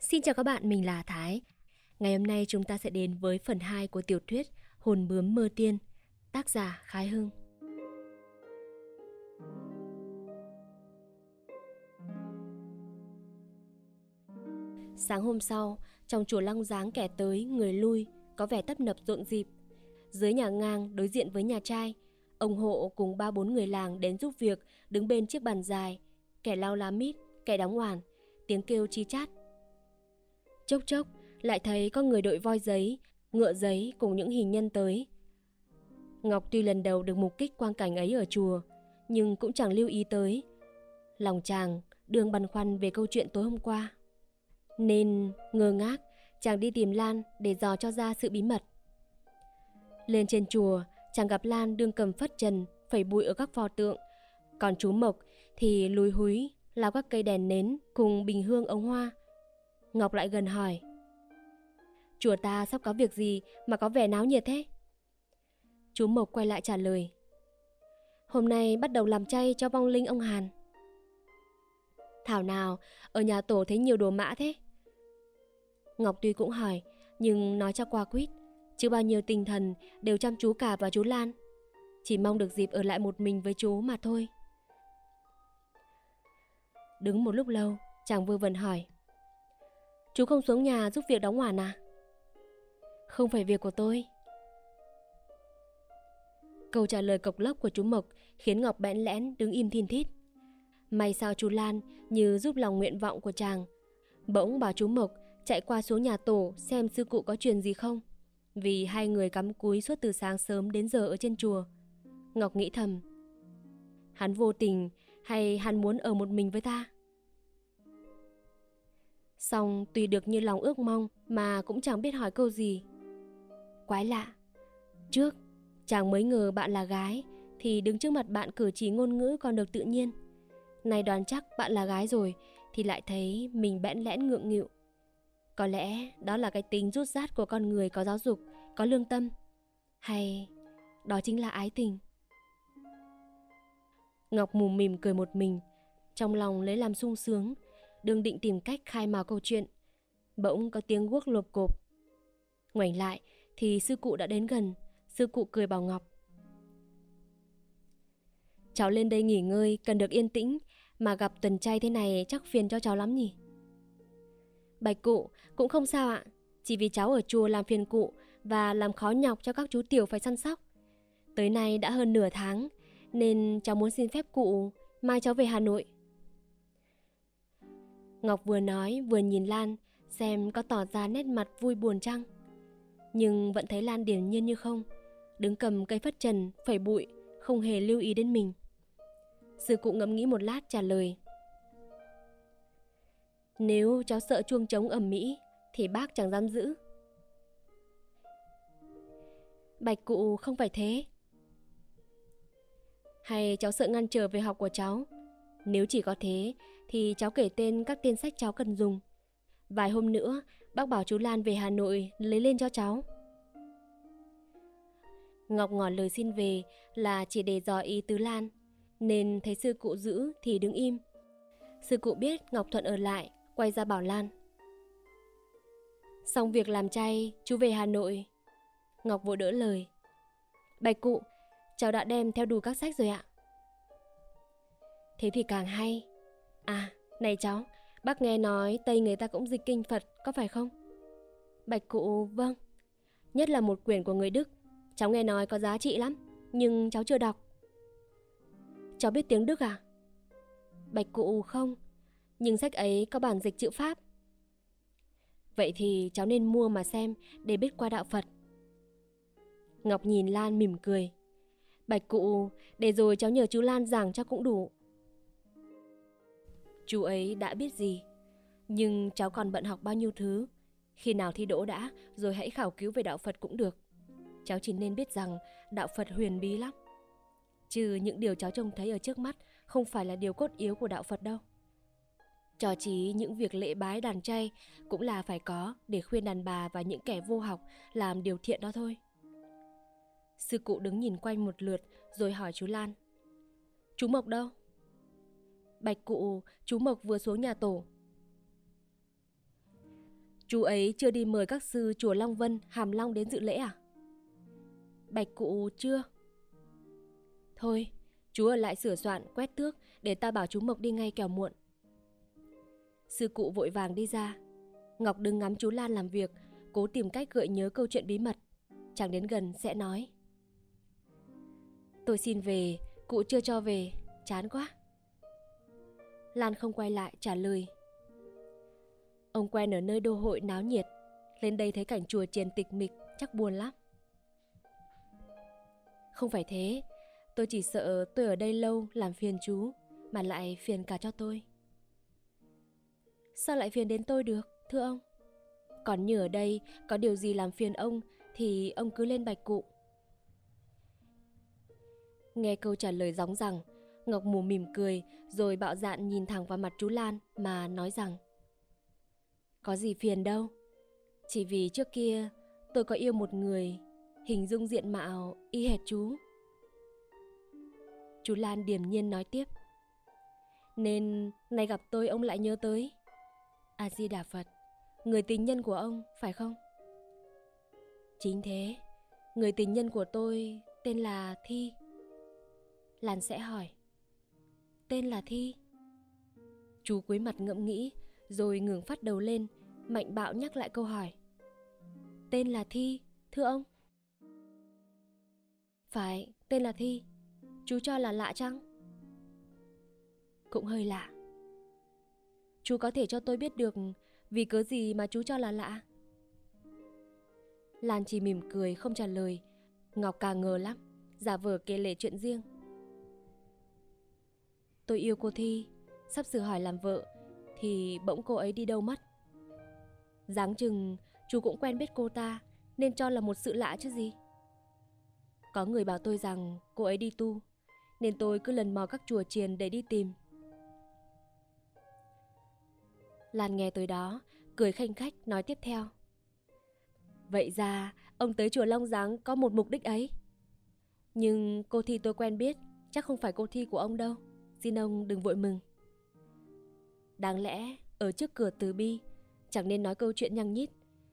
Xin chào các bạn, mình là Thái. Ngày hôm nay chúng ta sẽ đến với phần 2 của tiểu thuyết Hồn bướm mơ tiên, tác giả Khái Hưng. Sáng hôm sau, trong chùa Long Giáng kẻ tới, người lui, có vẻ tấp nập rộn rịp. Dưới nhà ngang đối diện với nhà trai, ông hộ cùng ba bốn người làng đến giúp việc, đứng bên chiếc bàn dài, kẻ lau lá mít, kẻ đóng hoàn, tiếng kêu chi chát. Chốc chốc, lại thấy có người đội voi giấy, ngựa giấy cùng những hình nhân tới. Ngọc tuy lần đầu được mục kích quang cảnh ấy ở chùa, nhưng cũng chẳng lưu ý tới. Lòng chàng đường băn khoăn về câu chuyện tối hôm qua. Nên ngơ ngác, chàng đi tìm Lan để dò cho ra sự bí mật. Lên trên chùa, chàng gặp Lan đương cầm phất trần, phẩy bụi ở các pho tượng. Còn chú Mộc thì lùi húi, lao các cây đèn nến cùng bình hương ống hoa. Ngọc lại gần hỏi. Chùa ta sắp có việc gì mà có vẻ náo nhiệt thế? Chú Mộc quay lại trả lời. Hôm nay bắt đầu làm chay cho vong linh ông Hàn. Thảo nào, ở nhà tổ thấy nhiều đồ mã thế? Ngọc tuy cũng hỏi, nhưng nói cho qua quýt, chứ bao nhiêu tinh thần đều chăm chú cả vào chú Lan. Chỉ mong được dịp ở lại một mình với chú mà thôi. Đứng một lúc lâu, chàng vừa vần hỏi. Chú không xuống nhà giúp việc đóng hoàn à? Không phải việc của tôi. Câu trả lời cộc lốc của chú Mộc khiến Ngọc bẽn lẽn đứng im thiên thít. May sao chú Lan như giúp lòng nguyện vọng của chàng. Bỗng bảo chú Mộc chạy qua xuống nhà tổ xem sư cụ có chuyện gì không. Vì hai người cắm cúi suốt từ sáng sớm đến giờ ở trên chùa. Ngọc nghĩ thầm. Hắn vô tình hay hắn muốn ở một mình với ta? Xong tùy được như lòng ước mong mà cũng chẳng biết hỏi câu gì. Quái lạ. Trước, chàng mới ngờ bạn là gái thì đứng trước mặt bạn cử chỉ ngôn ngữ còn được tự nhiên. Này đoán chắc bạn là gái rồi thì lại thấy mình bẽn lẽn ngượng nghịu. Có lẽ đó là cái tính rút rát của con người có giáo dục, có lương tâm. Hay đó chính là ái tình. Ngọc mù mỉm cười một mình, trong lòng lấy làm sung sướng, đừng định tìm cách khai mào câu chuyện. Bỗng có tiếng guốc lộp cộp. Ngoảnh lại thì sư cụ đã đến gần, sư cụ cười bảo Ngọc. Cháu lên đây nghỉ ngơi, cần được yên tĩnh, mà gặp tuần trai thế này chắc phiền cho cháu lắm nhỉ? Bạch cụ, cũng không sao ạ, chỉ vì cháu ở chùa làm phiền cụ và làm khó nhọc cho các chú tiểu phải săn sóc. Tới nay đã hơn nửa tháng, nên cháu muốn xin phép cụ mai cháu về Hà Nội. Ngọc vừa nói vừa nhìn Lan xem có tỏ ra nét mặt vui buồn chăng. Nhưng vẫn thấy Lan điềm nhiên như không, đứng cầm cây phất trần, phẩy bụi, không hề lưu ý đến mình. Sư cụ ngẫm nghĩ một lát trả lời. Nếu cháu sợ chuông trống ẩm mỹ thì bác chẳng dám giữ. Bạch cụ không phải thế. Hay cháu sợ ngăn trở về học của cháu? Nếu chỉ có thế thì cháu kể tên các tên sách cháu cần dùng. Vài hôm nữa, bác bảo chú Lan về Hà Nội lấy lên cho cháu. Ngọc ngỏ lời xin về là chỉ để dò ý tứ Lan, nên thấy sư cụ giữ thì đứng im. Sư cụ biết Ngọc Thuận ở lại, quay ra bảo Lan. Xong việc làm chay, chú về Hà Nội. Ngọc vội đỡ lời. Bạch cụ, cháu đã đem theo đủ các sách rồi ạ. Thế thì càng hay. À, này cháu, bác nghe nói Tây người ta cũng dịch kinh Phật, có phải không? Bạch cụ, vâng. Nhất là một quyển của người Đức. Cháu nghe nói có giá trị lắm, nhưng cháu chưa đọc. Cháu biết tiếng Đức à? Bạch cụ không, nhưng sách ấy có bản dịch chữ Pháp. Vậy thì cháu nên mua mà xem để biết qua đạo Phật. Ngọc nhìn Lan mỉm cười. Bạch cụ, để rồi cháu nhờ chú Lan giảng cho cũng đủ. Chú ấy đã biết gì, nhưng cháu còn bận học bao nhiêu thứ. Khi nào thi đỗ đã, rồi hãy khảo cứu về đạo Phật cũng được. Cháu chỉ nên biết rằng đạo Phật huyền bí lắm. Trừ những điều cháu trông thấy ở trước mắt không phải là điều cốt yếu của đạo Phật đâu. Cho chí những việc lễ bái đàn chay cũng là phải có để khuyên đàn bà và những kẻ vô học làm điều thiện đó thôi. Sư cụ đứng nhìn quanh một lượt rồi hỏi chú Lan. Chú Mộc đâu? Bạch cụ, chú Mộc vừa xuống nhà tổ. Chú ấy chưa đi mời các sư chùa Long Vân, Hàm Long đến dự lễ à? Bạch cụ chưa. Thôi, chú ở lại sửa soạn, quét tước để ta bảo chú Mộc đi ngay kẻo muộn. Sư cụ vội vàng đi ra. Ngọc đứng ngắm chú Lan làm việc, cố tìm cách gợi nhớ câu chuyện bí mật. Chàng đến gần sẽ nói. Tôi xin về, cụ chưa cho về, chán quá. Lan không quay lại trả lời. Ông quen ở nơi đô hội náo nhiệt, lên đây thấy cảnh chùa chiền tịch mịch chắc buồn lắm. Không phải thế, tôi chỉ sợ tôi ở đây lâu làm phiền chú, mà lại phiền cả cho tôi. Sao lại phiền đến tôi được, thưa ông? Còn như ở đây có điều gì làm phiền ông thì ông cứ lên bạch cụ. Nghe câu trả lời gióng rằng, Ngọc Mù mỉm cười rồi bạo dạn nhìn thẳng vào mặt chú Lan mà nói rằng Có gì phiền đâu, chỉ vì trước kia tôi có yêu một người hình dung diện mạo y hệt chú. Chú Lan điềm nhiên nói tiếp Nên nay gặp tôi ông lại nhớ tới A-di-đà Phật Người tình nhân của ông phải không? Chính thế Người tình nhân của tôi tên là Thi Lan sẽ hỏi Tên là Thi. Chú cúi mặt ngẫm nghĩ Rồi ngừng phát đầu lên Mạnh bạo nhắc lại câu hỏi. Tên là Thi, thưa ông? Phải, tên là Thi. Chú cho là lạ chăng? Cũng hơi lạ. Chú có thể cho tôi biết được Vì cớ gì mà chú cho là lạ? Lan chỉ mỉm cười không trả lời. Ngọc càng ngờ lắm Giả vờ kể lể chuyện riêng. Tôi yêu cô Thi. Sắp sửa hỏi làm vợ, Thì bỗng cô ấy đi đâu mất? Dáng chừng, chú cũng quen biết cô ta, Nên cho là một sự lạ chứ gì? Có người bảo tôi rằng cô ấy đi tu, Nên tôi cứ lần mò các chùa chiền để đi tìm. Lan nghe tới đó, Cười khanh khách nói tiếp theo. Vậy ra, ông tới chùa Long Giáng có một mục đích ấy. Nhưng cô Thi tôi quen biết, Chắc không phải cô Thi của ông đâu. Xin ông đừng vội mừng. Đáng lẽ ở trước cửa từ bi Chẳng nên nói câu chuyện nhăng nhít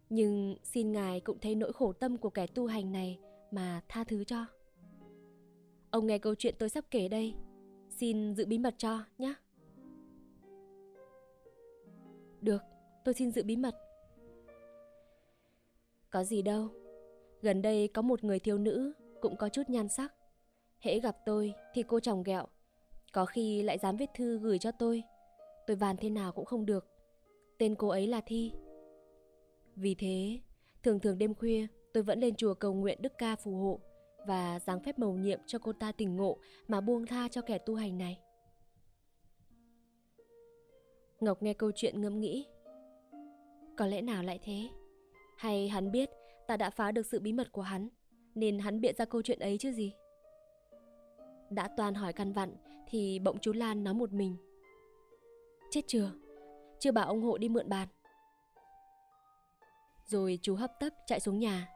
Nhưng xin ngài cũng thấy nỗi khổ tâm của kẻ tu hành này Mà tha thứ cho. Ông nghe câu chuyện tôi sắp kể đây Xin giữ bí mật cho nhé. Được, tôi xin giữ bí mật. Có gì đâu Gần đây có một người thiếu nữ Cũng có chút nhan sắc. Hễ gặp tôi thì cô chồng ghẹo có khi lại dám viết thư gửi cho tôi. Tôi van thế nào cũng không được. Tên cô ấy là Thi. Vì thế, Thường thường đêm khuya, tôi vẫn lên chùa cầu nguyện Đức Ca phù hộ Và giáng phép mầu nhiệm cho cô ta tỉnh ngộ Mà buông tha cho kẻ tu hành này. Ngọc nghe câu chuyện ngẫm nghĩ. Có lẽ nào lại thế? Hay hắn biết ta đã phá được sự bí mật của hắn, Nên hắn biện ra câu chuyện ấy chứ gì? Đã toàn hỏi căn vặn thì bỗng chú Lan nói một mình. Chết chưa? Chưa bảo ông hộ đi mượn bàn. Rồi chú hấp tấp chạy xuống nhà.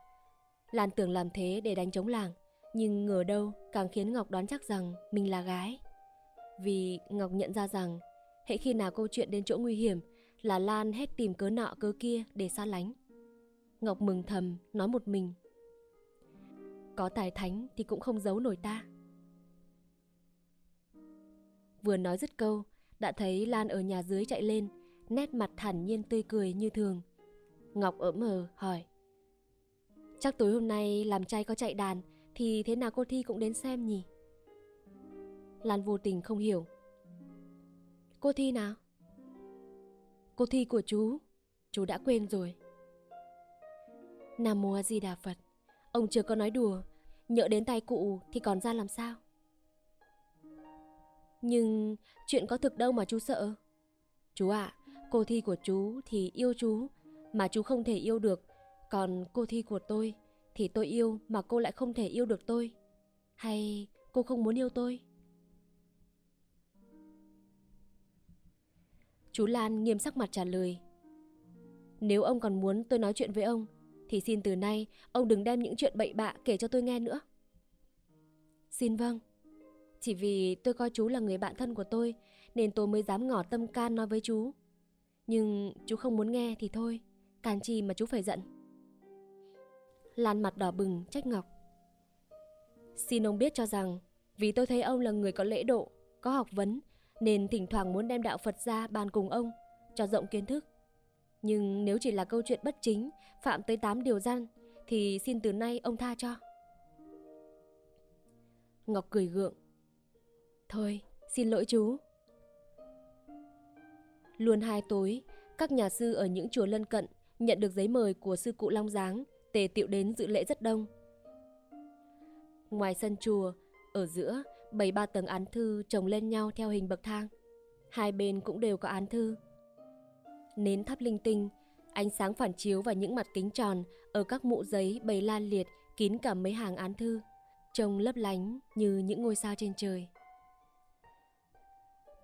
Lan tưởng làm thế để đánh chống làng, nhưng ngờ đâu càng khiến Ngọc đoán chắc rằng mình là gái. Vì Ngọc nhận ra rằng hệ khi nào câu chuyện đến chỗ nguy hiểm là Lan hết tìm cớ nọ cớ kia để xa lánh. Ngọc mừng thầm nói một mình. Có tài thánh thì cũng không giấu nổi ta. Vừa nói dứt câu, đã thấy Lan ở nhà dưới chạy lên, nét mặt thản nhiên tươi cười như thường. Ngọc ở mờ hỏi. Chắc tối hôm nay làm trai có chạy đàn thì thế nào cô Thi cũng đến xem nhỉ? Lan vô tình không hiểu. Cô Thi nào? Cô Thi của chú, chú đã quên rồi. Nam Mô A Di Đà Phật, ông chưa có nói đùa, nhỡ đến tay cụ thì còn ra làm sao? Nhưng chuyện có thực đâu mà chú sợ. Chú ạ, à, cô thi của chú thì yêu chú, mà chú không thể yêu được. Còn cô thi của tôi thì tôi yêu mà cô lại không thể yêu được tôi. Hay cô không muốn yêu tôi? Chú Lan nghiêm sắc mặt trả lời. Nếu ông còn muốn tôi nói chuyện với ông, thì xin từ nay ông đừng đem những chuyện bậy bạ kể cho tôi nghe nữa. Xin vâng. Chỉ vì tôi coi chú là người bạn thân của tôi Nên tôi mới dám ngỏ tâm can nói với chú Nhưng chú không muốn nghe thì thôi can chi mà chú phải giận. Lan mặt đỏ bừng trách Ngọc. Xin ông biết cho rằng vì tôi thấy ông là người có lễ độ, có học vấn nên thỉnh thoảng muốn đem đạo Phật ra bàn cùng ông cho rộng kiến thức. Nhưng nếu chỉ là câu chuyện bất chính, phạm tới 8 điều gian thì xin từ nay ông tha cho. Ngọc cười gượng. Thôi, xin lỗi chú. Luôn hai tối, các nhà sư ở những chùa lân cận nhận được giấy mời của sư cụ Long Giáng, tề tiệu đến dự lễ rất đông. Ngoài sân chùa, ở giữa, bảy ba tầng án thư chồng lên nhau theo hình bậc thang. Hai bên cũng đều có án thư. Nến thắp linh tinh, ánh sáng phản chiếu vào những mặt kính tròn ở các mụ giấy bày lan liệt kín cả mấy hàng án thư, trông lấp lánh như những ngôi sao trên trời.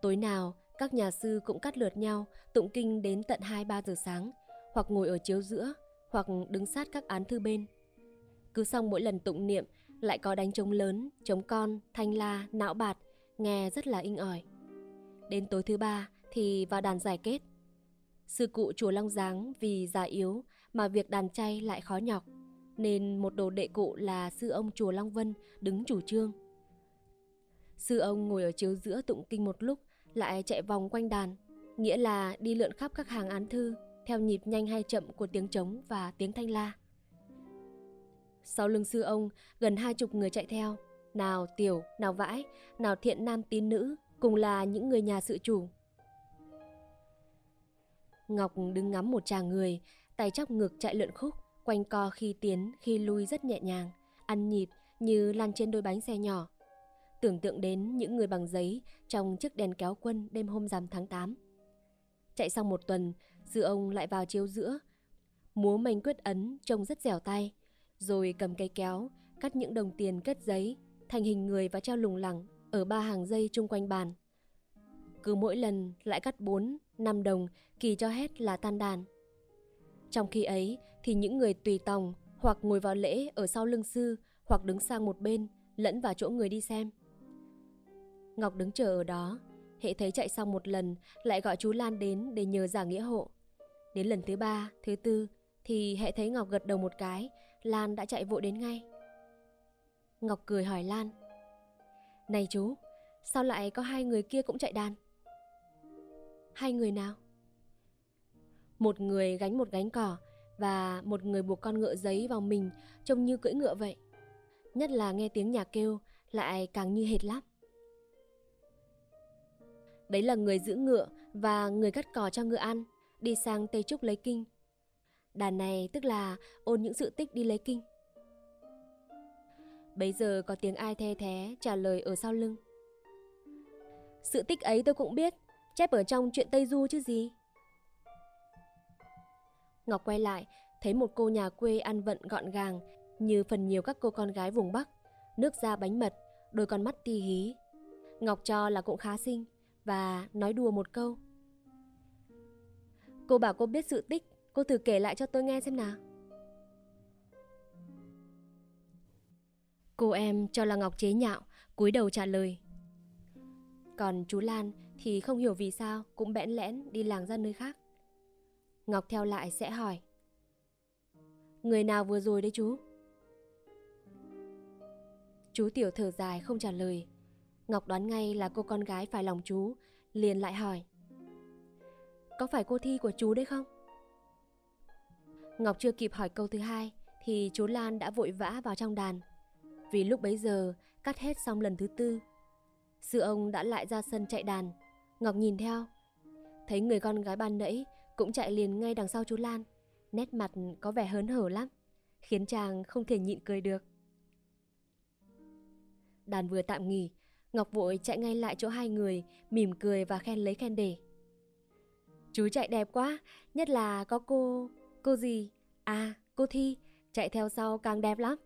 Tối nào, các nhà sư cũng cắt lượt nhau tụng kinh đến tận 2-3 giờ sáng, hoặc ngồi ở chiếu giữa, hoặc đứng sát các án thư bên. Cứ xong mỗi lần tụng niệm lại có đánh trống lớn, trống con, thanh la, não bạt, nghe rất là inh ỏi. Đến tối thứ ba thì vào đàn giải kết. Sư cụ chùa Long Giáng vì già yếu mà việc đàn chay lại khó nhọc, nên một đồ đệ cụ là sư ông chùa Long Vân đứng chủ trương. Sư ông ngồi ở chiếu giữa tụng kinh một lúc lại chạy vòng quanh đàn, nghĩa là đi lượn khắp các hàng án thư theo nhịp nhanh hay chậm của tiếng trống và tiếng thanh la. Sau lưng sư ông, gần hai chục người chạy theo, nào tiểu, nào vãi, nào thiện nam tín nữ, cùng là những người nhà sự chủ. Ngọc đứng ngắm một chàng người, tay chóc ngực chạy lượn khúc, quanh co khi tiến, khi lui rất nhẹ nhàng, ăn nhịp như lăn trên đôi bánh xe nhỏ. Tưởng tượng đến những người bằng giấy trong chiếc đèn kéo quân đêm hôm rằm tháng 8. Chạy xong một tuần, sư ông lại vào chiếu giữa, múa manh quyết ấn trông rất dẻo tay, rồi cầm cây kéo, cắt những đồng tiền cất giấy thành hình người và treo lủng lẳng ở ba hàng dây chung quanh bàn. Cứ mỗi lần lại cắt 4, 5 đồng, kỳ cho hết là tan đàn. Trong khi ấy thì những người tùy tòng hoặc ngồi vào lễ ở sau lưng sư hoặc đứng sang một bên lẫn vào chỗ người đi xem. Ngọc đứng chờ ở đó, hệ thấy chạy xong một lần lại gọi chú Lan đến để nhờ giả nghĩa hộ. Đến lần thứ ba, thứ tư thì hệ thấy Ngọc gật đầu một cái, Lan đã chạy vội đến ngay. Ngọc cười hỏi Lan. Này chú, sao lại có hai người kia cũng chạy đàn? Hai người nào? Một người gánh một gánh cỏ và một người buộc con ngựa giấy vào mình trông như cưỡi ngựa vậy. Nhất là nghe tiếng nhà kêu lại càng như hệt lắm. Đấy là người giữ ngựa và người cắt cỏ cho ngựa ăn, đi sang Tây Trúc lấy kinh. Đàn này tức là ôn những sự tích đi lấy kinh. Bấy giờ có tiếng ai the thế trả lời ở sau lưng. Sự tích ấy tôi cũng biết, chép ở trong chuyện Tây Du chứ gì. Ngọc quay lại, thấy một cô nhà quê ăn vận gọn gàng như phần nhiều các cô con gái vùng Bắc, nước da bánh mật, đôi con mắt ti hí. Ngọc cho là cũng khá xinh và nói đùa một câu. Cô bảo cô biết sự tích, cô thử kể lại cho tôi nghe xem nào. Cô em cho là Ngọc chế nhạo, cúi đầu trả lời. Còn chú Lan thì không hiểu vì sao cũng bẽn lẽn đi làng ra nơi khác. Ngọc theo lại sẽ hỏi. Người nào vừa rồi đấy chú? Chú Tiểu thở dài không trả lời. Ngọc đoán ngay là cô con gái phải lòng chú, liền lại hỏi. Có phải cô Thi của chú đấy không? Ngọc chưa kịp hỏi câu thứ hai thì chú Lan đã vội vã vào trong đàn. Vì lúc bấy giờ cắt hết xong lần thứ tư. Sư ông đã lại ra sân chạy đàn. Ngọc nhìn theo. Thấy người con gái ban nãy cũng chạy liền ngay đằng sau chú Lan. Nét mặt có vẻ hớn hở lắm. Khiến chàng không thể nhịn cười được. Đàn vừa tạm nghỉ, Ngọc vội chạy ngay lại chỗ hai người, mỉm cười và khen lấy khen để. Chú chạy đẹp quá, nhất là có cô... cô gì? À, cô Thi, chạy theo sau càng đẹp lắm.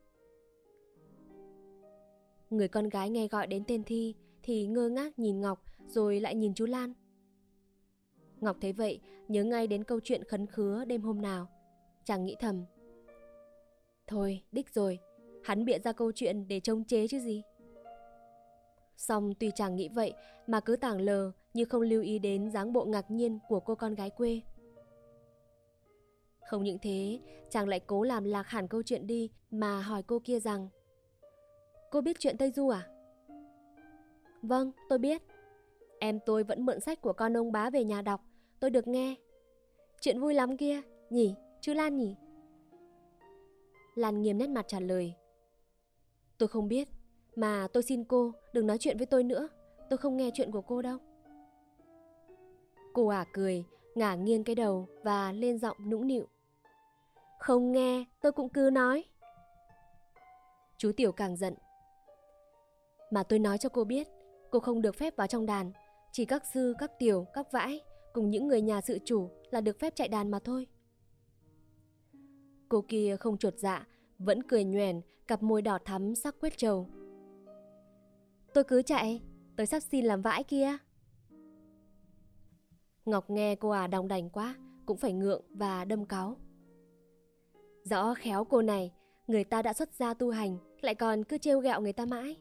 Người con gái nghe gọi đến tên Thi thì ngơ ngác nhìn Ngọc rồi lại nhìn chú Lan. Ngọc thấy vậy, nhớ ngay đến câu chuyện khấn khứa đêm hôm nào. Chàng nghĩ thầm. Thôi, đích rồi, hắn bịa ra câu chuyện để trông chế chứ gì. Xong tuy chàng nghĩ vậy mà cứ tảng lờ như không lưu ý đến dáng bộ ngạc nhiên của cô con gái quê. Không những thế, chàng lại cố làm lạc hẳn câu chuyện đi mà hỏi cô kia rằng Cô biết chuyện Tây Du à? Vâng, tôi biết. Em tôi vẫn mượn sách của con ông bá về nhà đọc, tôi được nghe. Chuyện vui lắm kia, nhỉ, chú Lan nhỉ? Lan nghiêm nét mặt trả lời. Tôi không biết, mà tôi xin cô đừng nói chuyện với tôi nữa, tôi không nghe chuyện của cô đâu. Cô ả cười, ngả nghiêng cái đầu và lên giọng nũng nịu. Không nghe, tôi cũng cứ nói. Chú Tiểu càng giận. Mà tôi nói cho cô biết, cô không được phép vào trong đàn. Chỉ các sư, các tiểu, các vãi cùng những người nhà sự chủ là được phép chạy đàn mà thôi. Cô kia không chuột dạ, vẫn cười nhoèn, cặp môi đỏ thắm sắc quét trầu. Tôi cứ chạy, tới sắp xin làm vãi kia. Ngọc nghe cô à đong đành quá, cũng phải ngượng và đâm cáu. Rõ khéo cô này, người ta đã xuất gia tu hành, lại còn cứ trêu ghẹo người ta mãi.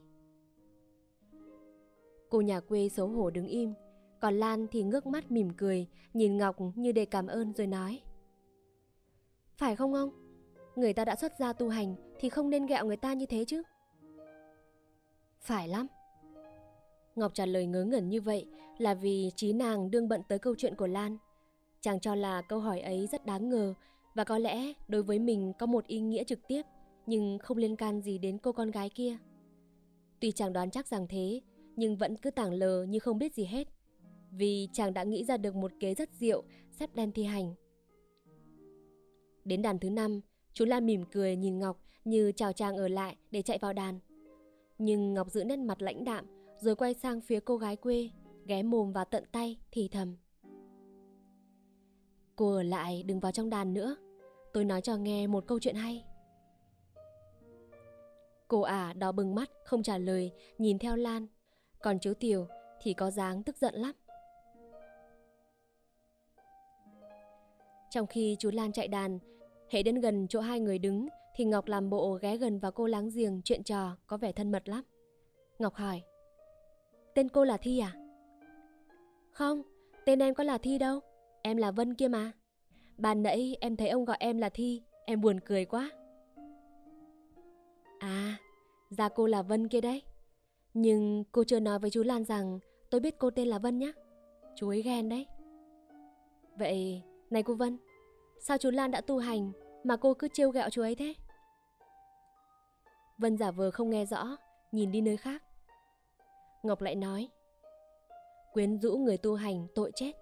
Cô nhà quê xấu hổ đứng im, còn Lan thì ngước mắt mỉm cười, nhìn Ngọc như để cảm ơn rồi nói. Phải không ông? Người ta đã xuất gia tu hành thì không nên ghẹo người ta như thế chứ. Phải lắm. Ngọc trả lời ngớ ngẩn như vậy là vì trí nàng đương bận tới câu chuyện của Lan. Chàng cho là câu hỏi ấy rất đáng ngờ và có lẽ đối với mình có một ý nghĩa trực tiếp nhưng không liên can gì đến cô con gái kia. Tuy chàng đoán chắc rằng thế, nhưng vẫn cứ tảng lờ như không biết gì hết. Vì chàng đã nghĩ ra được một kế rất diệu, sắp đem thi hành. Đến đàn thứ năm, chú Lan mỉm cười nhìn Ngọc như chào chàng ở lại để chạy vào đàn. Nhưng Ngọc giữ nét mặt lãnh đạm rồi quay sang phía cô gái quê, ghé mồm vào tận tay, thì thầm. Cô ở lại đừng vào trong đàn nữa, tôi nói cho nghe một câu chuyện hay. Cô ả đỏ bừng mắt, không trả lời, nhìn theo Lan. Còn chú Tiểu thì có dáng tức giận lắm. Trong khi chú Lan chạy đàn, hệ đến gần chỗ hai người đứng thì Ngọc làm bộ ghé gần vào cô láng giềng chuyện trò có vẻ thân mật lắm. Ngọc hỏi, tên cô là Thi à? Không, tên em có là Thi đâu, em là Vân kia mà. Ban nãy em thấy ông gọi em là Thi, em buồn cười quá. À, ra cô là Vân kia đấy. Nhưng cô chưa nói với chú Lan rằng tôi biết cô tên là Vân nhé. Chú ấy ghen đấy. Vậy, này cô Vân, sao chú Lan đã tu hành mà cô cứ trêu ghẹo chú ấy thế? Vân giả vờ không nghe rõ, nhìn đi nơi khác. Ngọc lại nói, quyến rũ người tu hành tội chết.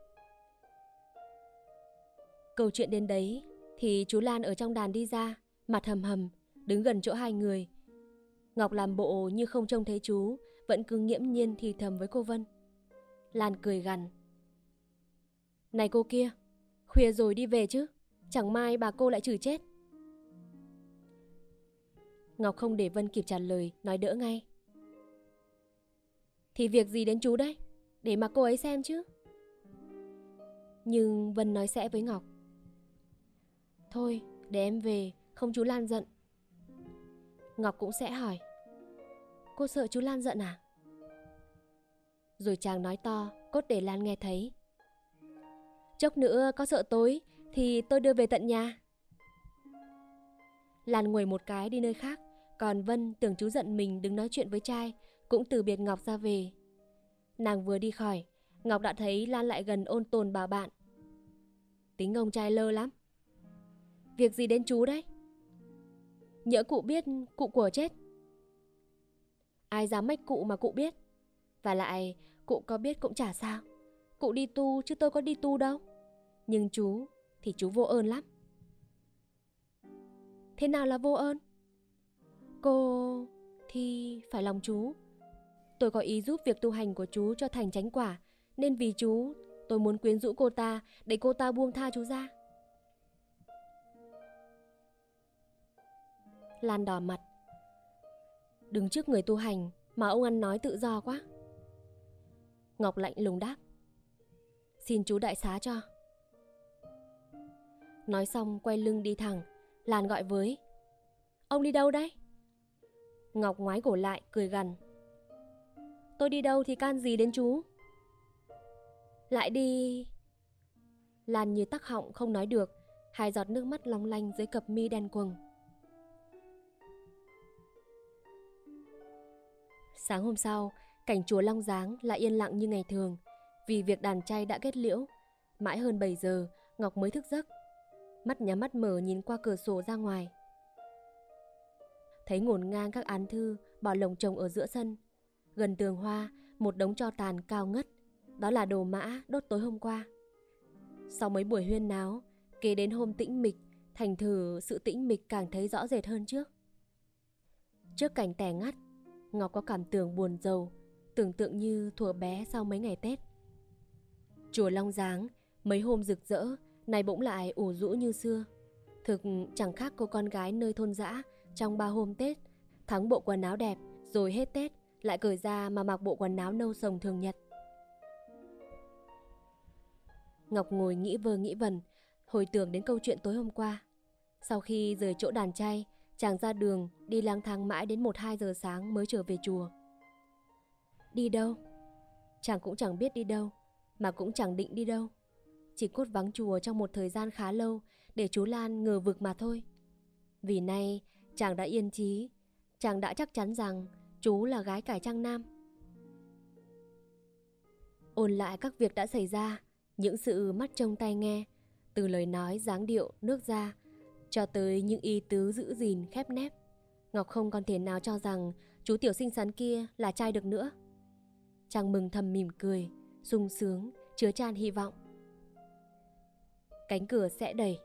Câu chuyện đến đấy thì chú Lan ở trong đàn đi ra, mặt hầm hầm, đứng gần chỗ hai người. Ngọc làm bộ như không trông thấy chú, vẫn cứ nghiễm nhiên thì thầm với cô Vân. Lan cười gằn. Này cô kia, khuya rồi đi về chứ, chẳng mai bà cô lại chửi chết. Ngọc không để Vân kịp trả lời, nói đỡ ngay. Thì việc gì đến chú đấy, để mà cô ấy xem chứ. Nhưng Vân nói sẽ với Ngọc. Thôi, để em về, không chú Lan giận. Ngọc cũng sẽ hỏi. Cô sợ chú Lan giận à? Rồi chàng nói to, cốt để Lan nghe thấy. Chốc nữa có sợ tối thì tôi đưa về tận nhà. Lan ngồi một cái đi nơi khác, còn Vân tưởng chú giận mình đứng nói chuyện với trai, cũng từ biệt Ngọc ra về. Nàng vừa đi khỏi, Ngọc đã thấy Lan lại gần ôn tồn bảo bạn. Tính ông trai lơ lắm. Việc gì đến chú đấy? Nhỡ cụ biết cụ của chết. Ai dám mách cụ mà cụ biết. Và lại cụ có biết cũng chả sao. Cụ đi tu chứ tôi có đi tu đâu. Nhưng chú thì chú vô ơn lắm. Thế nào là vô ơn? Cô thì phải lòng chú. Tôi có ý giúp việc tu hành của chú cho thành chánh quả, nên vì chú, tôi muốn quyến rũ cô ta để cô ta buông tha chú ra. Lan đỏ mặt. Đứng trước người tu hành mà ông ăn nói tự do quá. Ngọc lạnh lùng đáp. Xin chú đại xá cho. Nói xong quay lưng đi thẳng, Lan gọi với. Ông đi đâu đấy? Ngọc ngoái cổ lại, cười gằn. Tôi đi đâu thì can gì đến chú? Lại đi... Lan như tắc họng không nói được, hai giọt nước mắt long lanh dưới cặp mi đen quầng. Sáng hôm sau, cảnh chùa Long Giáng lại yên lặng như ngày thường, vì việc đàn chay đã kết liễu. Mãi hơn 7 giờ, Ngọc mới thức giấc. Mắt nhắm mắt mở nhìn qua cửa sổ ra ngoài. Thấy ngổn ngang các án thư bỏ lồng chồng ở giữa sân. Gần tường hoa, một đống cho tàn cao ngất. Đó là đồ mã đốt tối hôm qua. Sau mấy buổi huyên náo, kế đến hôm tĩnh mịch, thành thử sự tĩnh mịch càng thấy rõ rệt hơn trước. Trước cảnh tẻ ngắt, Ngọc có cảm tưởng buồn rầu, tưởng tượng như thuở bé sau mấy ngày Tết. Chùa Long Giáng, mấy hôm rực rỡ, nay bỗng lại ủ rũ như xưa. Thực chẳng khác cô con gái nơi thôn dã trong ba hôm Tết, thắng bộ quần áo đẹp, rồi hết Tết lại cởi ra mà mặc bộ quần áo nâu sồng thường nhật. Ngọc ngồi nghĩ vơ nghĩ vần, hồi tưởng đến câu chuyện tối hôm qua. Sau khi rời chỗ đàn chay, chàng ra đường đi lang thang mãi đến 1-2 giờ sáng mới trở về chùa. Đi đâu? Chàng cũng chẳng biết đi đâu, mà cũng chẳng định đi đâu. Chỉ cốt vắng chùa trong một thời gian khá lâu để chú Lan ngờ vực mà thôi. Vì nay chàng đã yên trí, chàng đã chắc chắn rằng chú là gái cải trang nam. Ôn lại các việc đã xảy ra, những sự mắt trông tai nghe, từ lời nói dáng điệu nước ra cho tới những ý tứ giữ gìn khép nép. Ngọc không còn thể nào cho rằng chú tiểu sinh sắn kia là trai được nữa. Chàng mừng thầm mỉm cười, sung sướng, chứa chan hy vọng. Cánh cửa sẽ đẩy,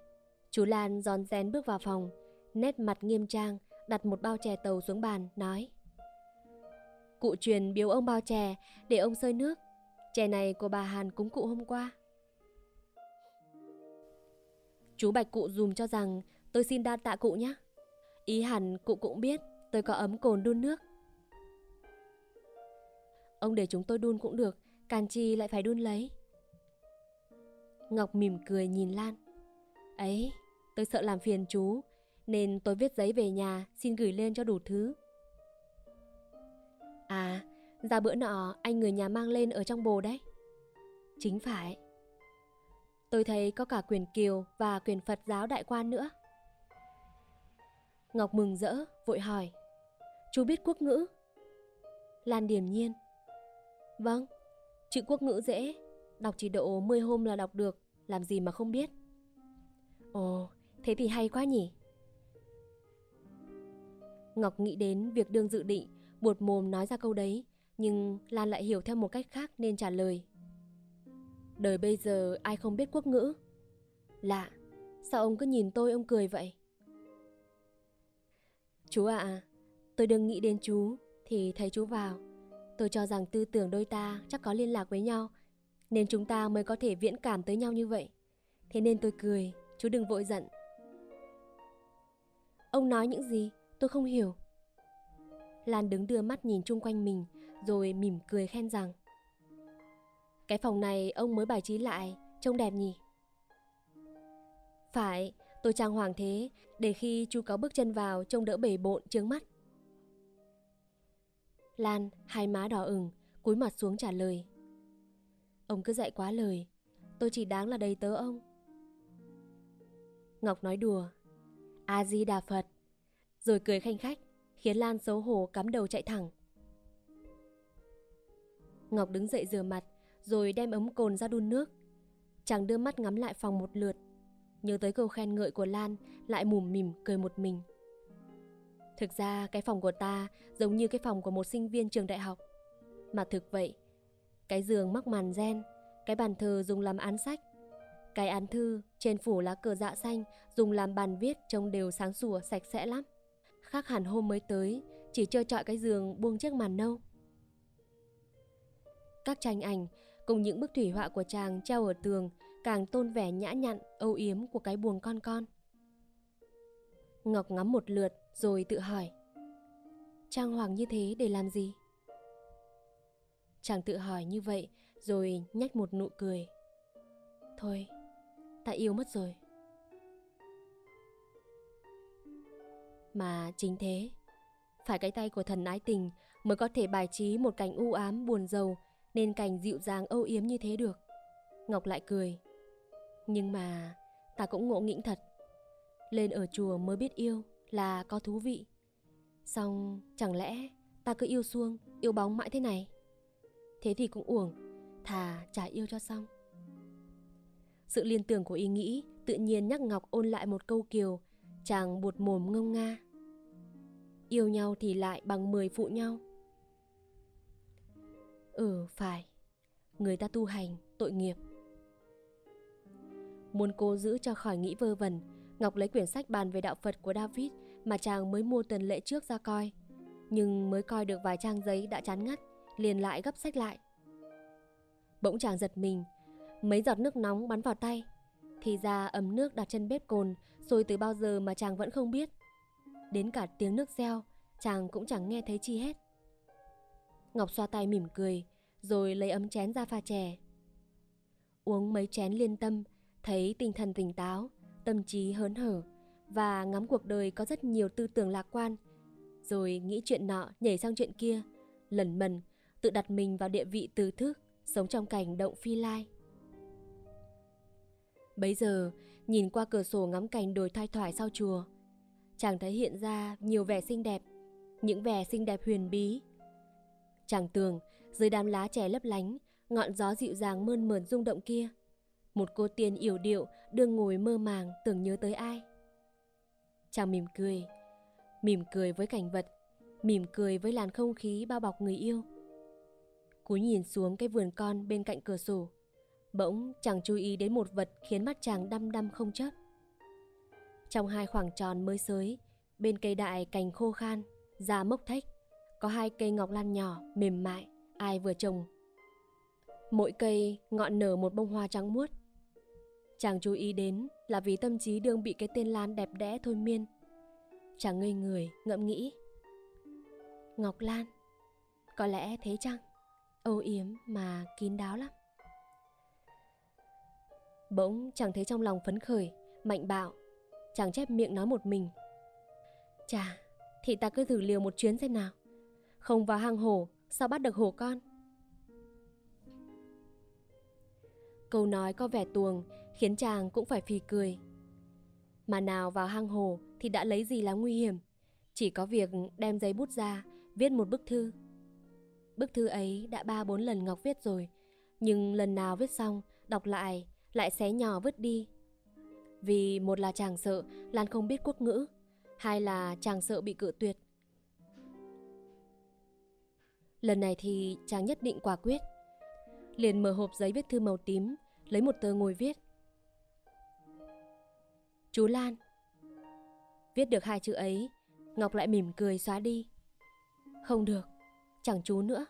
chú Lan giòn rén bước vào phòng, nét mặt nghiêm trang, đặt một bao chè tàu xuống bàn, nói Cụ truyền biếu ông bao chè để ông sơi nước. Chè này của bà Hàn cúng cụ hôm qua. Chú Bạch cụ dùm cho rằng tôi xin đa tạ cụ nhé. Ý hẳn cụ cũng biết tôi có ấm cồn đun nước. Ông để chúng tôi đun cũng được, càn chi lại phải đun lấy. Ngọc mỉm cười nhìn Lan. Ấy, tôi sợ làm phiền chú, nên tôi viết giấy về nhà xin gửi lên cho đủ thứ. À, ra bữa nọ anh người nhà mang lên ở trong bồ đấy. Chính phải. Tôi thấy có cả quyền kiều và quyền Phật giáo đại quan nữa. Ngọc mừng rỡ, vội hỏi. Chú biết quốc ngữ? Lan điềm nhiên. Vâng, chữ quốc ngữ dễ, đọc chỉ độ 10 hôm là đọc được, làm gì mà không biết. Ồ, thế thì hay quá nhỉ. Ngọc nghĩ đến việc đương dự định, buột mồm nói ra câu đấy, nhưng Lan lại hiểu theo một cách khác nên trả lời. Đời bây giờ ai không biết quốc ngữ? Lạ, sao ông cứ nhìn tôi ông cười vậy? Chú ạ, à, tôi đừng nghĩ đến chú thì thấy chú vào. Tôi cho rằng tư tưởng đôi ta chắc có liên lạc với nhau, nên chúng ta mới có thể viễn cảm tới nhau như vậy. Thế nên tôi cười, chú đừng vội giận. Ông nói những gì? Tôi không hiểu. Lan đứng đưa mắt nhìn chung quanh mình, rồi mỉm cười khen rằng Cái phòng này ông mới bài trí lại, trông đẹp nhỉ? Phải, tôi trang hoàng thế, để khi chú có bước chân vào trông đỡ bể bộn trướng mắt. Lan, hai má đỏ ửng, cúi mặt xuống trả lời. Ông cứ dạy quá lời, tôi chỉ đáng là đầy tớ ông. Ngọc nói đùa, A-di-đà Phật, rồi cười khanh khách, khiến Lan xấu hổ cắm đầu chạy thẳng. Ngọc đứng dậy rửa mặt, rồi đem ấm cồn ra đun nước. Chàng đưa mắt ngắm lại phòng một lượt, nhớ tới câu khen ngợi của Lan, lại mủm mỉm cười một mình. Thực ra cái phòng của ta giống như cái phòng của một sinh viên trường đại học. Mà thực vậy, cái giường mắc màn gen, cái bàn thờ dùng làm án sách, cái án thư trên phủ lá cờ dạ xanh dùng làm bàn viết trông đều sáng sủa sạch sẽ lắm. Khác hẳn hôm mới tới, chỉ trơ trọi cái giường buông chiếc màn nâu. Các tranh ảnh cùng những bức thủy họa của chàng treo ở tường càng tôn vẻ nhã nhặn, âu yếm của cái buồng con con. Ngọc ngắm một lượt rồi tự hỏi. Trang hoàng như thế để làm gì? Chàng tự hỏi như vậy rồi nhách một nụ cười. Thôi, ta yêu mất rồi. Mà chính thế, phải cái tay của thần ái tình mới có thể bài trí một cảnh u ám buồn rầu nên cảnh dịu dàng âu yếm như thế được. Ngọc lại cười. Nhưng mà ta cũng ngộ nghĩnh thật. Lên ở chùa mới biết yêu là có thú vị. Xong chẳng lẽ ta cứ yêu xuông, yêu bóng mãi thế này? Thế thì cũng uổng, thà chả yêu cho xong. Sự liên tưởng của ý nghĩ tự nhiên nhắc Ngọc ôn lại một câu kiều, chàng buột mồm ngông nga. Yêu nhau thì lại bằng mười phụ nhau. Ừ, phải. Người ta tu hành, tội nghiệp. Muốn cô giữ cho khỏi nghĩ vơ vẩn, Ngọc lấy quyển sách bàn về đạo Phật của David mà chàng mới mua tuần lễ trước ra coi. Nhưng mới coi được vài trang giấy đã chán ngắt, liền lại gấp sách lại. Bỗng chàng giật mình, mấy giọt nước nóng bắn vào tay. Thì ra ấm nước đặt chân bếp cồn rồi từ bao giờ mà chàng vẫn không biết. Đến cả tiếng nước reo, chàng cũng chẳng nghe thấy chi hết. Ngọc xoa tay mỉm cười, rồi lấy ấm chén ra pha chè. Uống mấy chén liên tâm, thấy tinh thần tỉnh táo, tâm trí hớn hở và ngắm cuộc đời có rất nhiều tư tưởng lạc quan. Rồi nghĩ chuyện nọ nhảy sang chuyện kia, lẩn mần, tự đặt mình vào địa vị từ thức, sống trong cảnh động phi lai. Bấy giờ, nhìn qua cửa sổ ngắm cảnh đồi thoai thoải sau chùa, chàng thấy hiện ra nhiều vẻ xinh đẹp, những vẻ xinh đẹp huyền bí. Chàng tưởng, dưới đám lá trẻ lấp lánh, ngọn gió dịu dàng mơn mởn rung động kia, một cô tiên yểu điệu đương ngồi mơ màng tưởng nhớ tới ai. Chàng mỉm cười, mỉm cười với cảnh vật, mỉm cười với làn không khí bao bọc người yêu. Cúi nhìn xuống cái vườn con bên cạnh cửa sổ, bỗng chàng chú ý đến một vật khiến mắt chàng đăm đăm không chớp. Trong hai khoảng tròn mới sới, bên cây đại cành khô khan, da mốc thách, có hai cây ngọc lan nhỏ, mềm mại, ai vừa trồng. Mỗi cây ngọn nở một bông hoa trắng muốt, Chàng chú ý đến là vì tâm trí đương bị cái tên Lan đẹp đẽ thôi miên. Chàng ngây người, ngẫm nghĩ. Ngọc Lan, có lẽ thế chăng? Âu yếm mà kín đáo lắm. Bỗng chàng thấy trong lòng phấn khởi, mạnh bạo. Chàng chép miệng nói một mình. Chà, thì ta cứ thử liều một chuyến xem nào. Không vào hang hổ, sao bắt được hổ con? Câu nói có vẻ tuồng khiến chàng cũng phải phì cười. Mà nào vào hang hồ thì đã lấy gì là nguy hiểm, chỉ có việc đem giấy bút ra, viết một bức thư. Bức thư ấy đã ba bốn lần Ngọc viết rồi, nhưng lần nào viết xong, đọc lại, lại xé nhỏ vứt đi. Vì một là chàng sợ Lan không biết quốc ngữ, hai là chàng sợ bị cự tuyệt. Lần này thì chàng nhất định quả quyết. Liền mở hộp giấy viết thư màu tím, lấy một tờ ngồi viết. Chú Lan. Viết được hai chữ ấy, Ngọc lại mỉm cười xóa đi. Không được, chẳng chú nữa.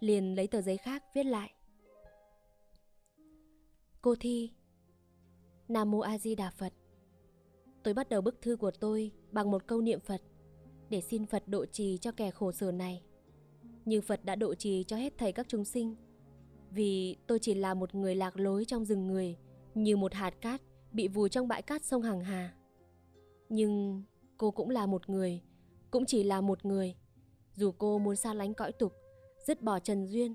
Liền lấy tờ giấy khác viết lại. Cô Thi Nam Mô A Di Đà Phật Tôi bắt đầu bức thư của tôi bằng một câu niệm Phật để xin Phật độ trì cho kẻ khổ sở này. Như Phật đã độ trì cho hết thầy các chúng sinh vì tôi chỉ là một người lạc lối trong rừng người, như một hạt cát bị vùi trong bãi cát sông Hằng Hà. Nhưng cô cũng là một người, cũng chỉ là một người. Dù cô muốn xa lánh cõi tục, dứt bỏ trần duyên,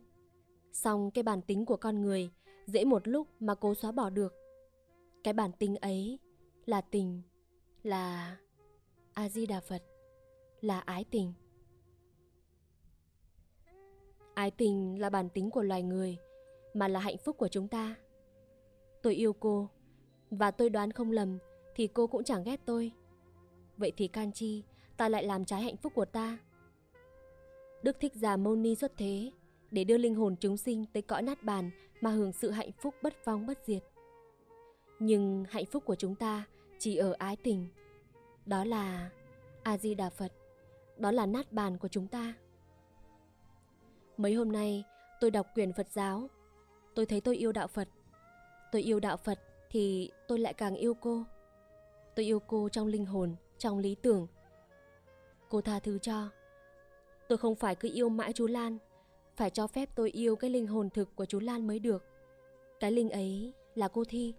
song cái bản tính của con người dễ một lúc mà cố xóa bỏ được. Cái bản tính ấy là tình, là A Di Đà Phật, là ái tình. Ái tình là bản tính của loài người, mà là hạnh phúc của chúng ta. Tôi yêu cô, và tôi đoán không lầm thì cô cũng chẳng ghét tôi. Vậy thì can chi, ta lại làm trái hạnh phúc của ta. Đức Thích Giả Mâu Ni xuất thế để đưa linh hồn chúng sinh tới cõi nát bàn mà hưởng sự hạnh phúc bất vong bất diệt. Nhưng hạnh phúc của chúng ta chỉ ở ái tình. Đó là A Di Đà Phật, đó là nát bàn của chúng ta. Mấy hôm nay tôi đọc quyển Phật giáo tôi thấy tôi yêu đạo Phật. Tôi yêu đạo Phật thì tôi lại càng yêu cô. Tôi yêu cô trong linh hồn, trong lý tưởng. Cô tha thứ cho. Tôi không phải cứ yêu mãi chú Lan, phải cho phép tôi yêu cái linh hồn thực của chú Lan mới được. Cái linh ấy là cô Thi.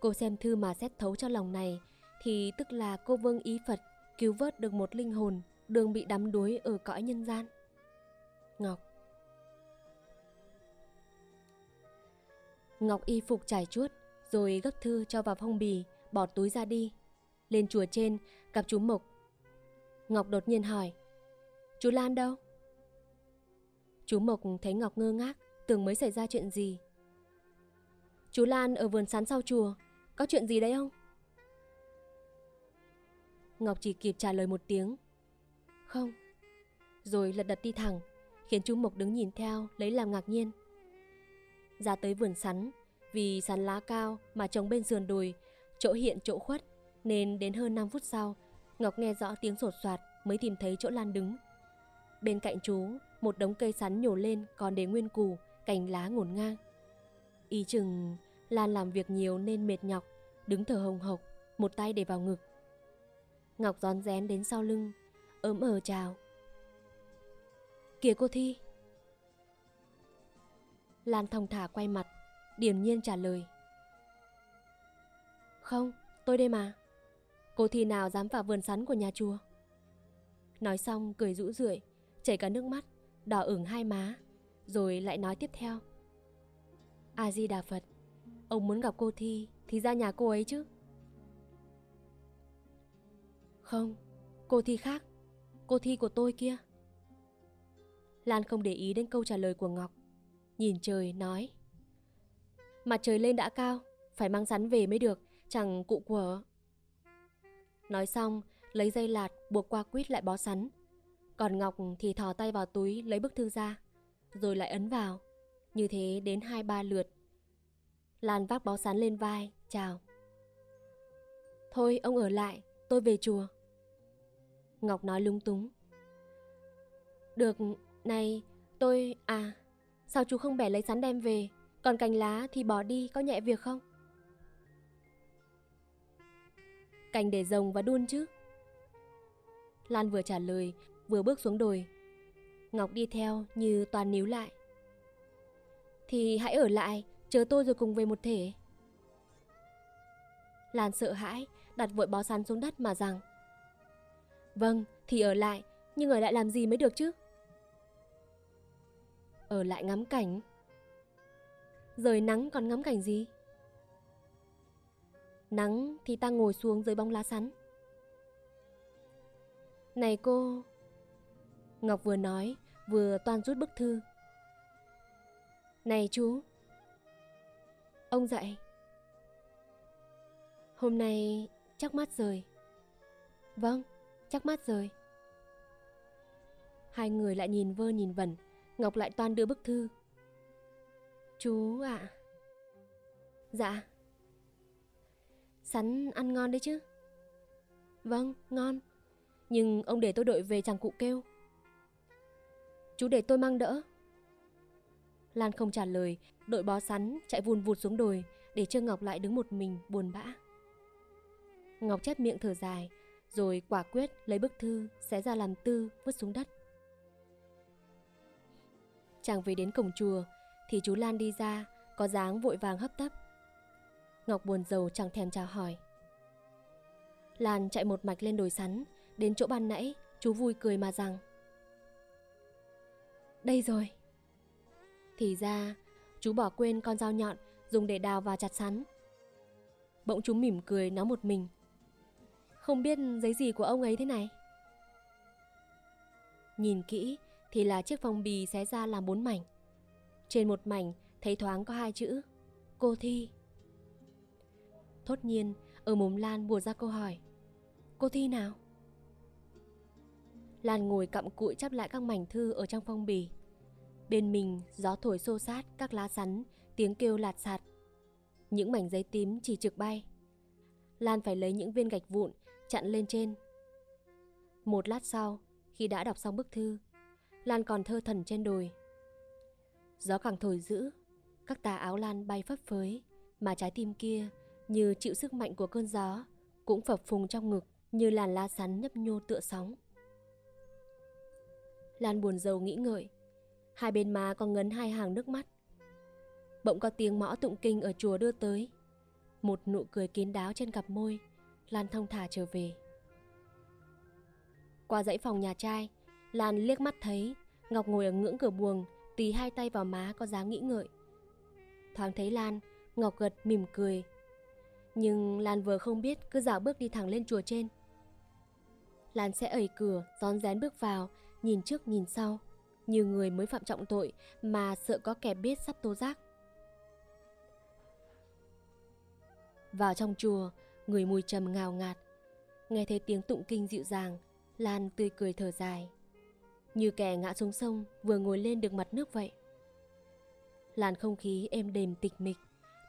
Cô xem thư mà xét thấu cho lòng này thì tức là cô vâng ý Phật cứu vớt được một linh hồn đường bị đắm đuối ở cõi nhân gian. Ngọc Ngọc y phục trải chuốt, rồi gấp thư cho vào phong bì, bỏ túi ra đi. Lên chùa trên, gặp chú Mộc. Ngọc đột nhiên hỏi, chú Lan đâu? Chú Mộc thấy Ngọc ngơ ngác, tưởng mới xảy ra chuyện gì. Chú Lan ở vườn sắn sau chùa, có chuyện gì đấy không? Ngọc chỉ kịp trả lời một tiếng. Không. Rồi lật đật đi thẳng, khiến chú Mộc đứng nhìn theo lấy làm ngạc nhiên. Ra tới vườn sắn, vì sắn lá cao mà trồng bên sườn đồi, chỗ hiện chỗ khuất, nên đến hơn 5 phút sau, Ngọc nghe rõ tiếng sột soạt mới tìm thấy chỗ Lan đứng. Bên cạnh chú, một đống cây sắn nhổ lên còn để nguyên củ, cành lá ngổn ngang. Y chừng Lan làm việc nhiều nên mệt nhọc, đứng thở hồng hộc, một tay để vào ngực. Ngọc rón rén đến sau lưng, ớm ờ chào. Kìa cô Thi. Lan thong thả quay mặt, điềm nhiên trả lời. Không, tôi đây mà. Cô Thi nào dám vào vườn sắn của nhà chùa. Nói xong cười rũ rượi, chảy cả nước mắt, đỏ ửng hai má, rồi lại nói tiếp theo. A-di-đà Phật, ông muốn gặp cô Thi thì ra nhà cô ấy chứ. Không, cô Thi khác, cô Thi của tôi kia. Lan không để ý đến câu trả lời của Ngọc, nhìn trời nói. Mặt trời lên đã cao, phải mang sắn về mới được, chẳng cụ của... Nói xong, lấy dây lạt buộc qua quýt lại bó sắn. Còn Ngọc thì thò tay vào túi lấy bức thư ra, rồi lại ấn vào. Như thế đến hai ba lượt. Lan vác bó sắn lên vai, chào. Thôi ông ở lại, tôi về chùa. Ngọc nói lung túng. Được, này, tôi... À, sao chú không bẻ lấy sắn đem về, còn cành lá thì bỏ đi, có nhẹ việc không? Cành để rồng và đun chứ. Lan vừa trả lời, vừa bước xuống đồi. Ngọc đi theo như toàn níu lại. Thì hãy ở lại, chờ tôi rồi cùng về một thể. Lan sợ hãi, đặt vội bó sắn xuống đất mà rằng Vâng, thì ở lại, nhưng ở lại làm gì mới được chứ? Ở lại ngắm cảnh. Rời nắng còn ngắm cảnh gì? Nắng thì ta ngồi xuống dưới bóng lá sắn. Này cô... Ngọc vừa nói, vừa toan rút bức thư. Này chú... Ông dậy. Hôm nay chắc mắt rời. Vâng, chắc mắt rời. Hai người lại nhìn vơ nhìn vẩn, Ngọc lại toan đưa bức thư. Chú ạ. À. Dạ. Sắn ăn ngon đấy chứ? Vâng, ngon. Nhưng ông để tôi đội về chẳng cụ kêu. Chú để tôi mang đỡ. Lan không trả lời, đội bó sắn chạy vùn vụt xuống đồi để Trương Ngọc lại đứng một mình buồn bã. Ngọc chép miệng thở dài, rồi quả quyết lấy bức thư xé ra làm tư vứt xuống đất. Chàng về đến cổng chùa thì chú Lan đi ra, có dáng vội vàng hấp tấp. Ngọc buồn rầu chẳng thèm chào hỏi. Lan chạy một mạch lên đồi sắn, đến chỗ ban nãy, chú vui cười mà rằng. Đây rồi. Thì ra, chú bỏ quên con dao nhọn dùng để đào và chặt sắn. Bỗng chú mỉm cười nói một mình. Không biết giấy gì của ông ấy thế này. Nhìn kỹ thì là chiếc phong bì xé ra làm bốn mảnh. Trên một mảnh thấy thoáng có hai chữ Cô Thi. Thốt nhiên, ở mồm Lan bùa ra câu hỏi. Cô Thi nào? Lan ngồi cặm cụi chắp lại các mảnh thư ở trong phong bì. Bên mình gió thổi xô sát các lá sắn, tiếng kêu lạt sạt. Những mảnh giấy tím chỉ trực bay. Lan phải lấy những viên gạch vụn chặn lên trên. Một lát sau, khi đã đọc xong bức thư, Lan còn thơ thần trên đồi. Gió càng thổi dữ, các tà áo Lan bay phấp phới, mà trái tim kia như chịu sức mạnh của cơn gió, cũng phập phùng trong ngực như làn lá sắn nhấp nhô tựa sóng. Lan buồn rầu nghĩ ngợi, hai bên má còn ngấn hai hàng nước mắt. Bỗng có tiếng mõ tụng kinh ở chùa đưa tới, một nụ cười kín đáo trên cặp môi, Lan thông thả trở về. Qua dãy phòng nhà trai, Lan liếc mắt thấy Ngọc ngồi ở ngưỡng cửa buồng, tì hai tay vào má có dáng nghĩ ngợi. Thoáng thấy Lan, Ngọc gật mỉm cười, Nhưng Lan vừa không biết cứ dạo bước đi thẳng lên chùa trên. Lan sẽ ẩy cửa, rón rén bước vào, nhìn trước nhìn sau, như người mới phạm trọng tội mà sợ có kẻ biết sắp tố giác. Vào trong chùa, người mùi trầm ngào ngạt. Nghe thấy tiếng tụng kinh dịu dàng, Lan tươi cười thở dài. Như kẻ ngã xuống sông vừa ngồi lên được mặt nước vậy. Làn không khí êm đềm tịch mịch,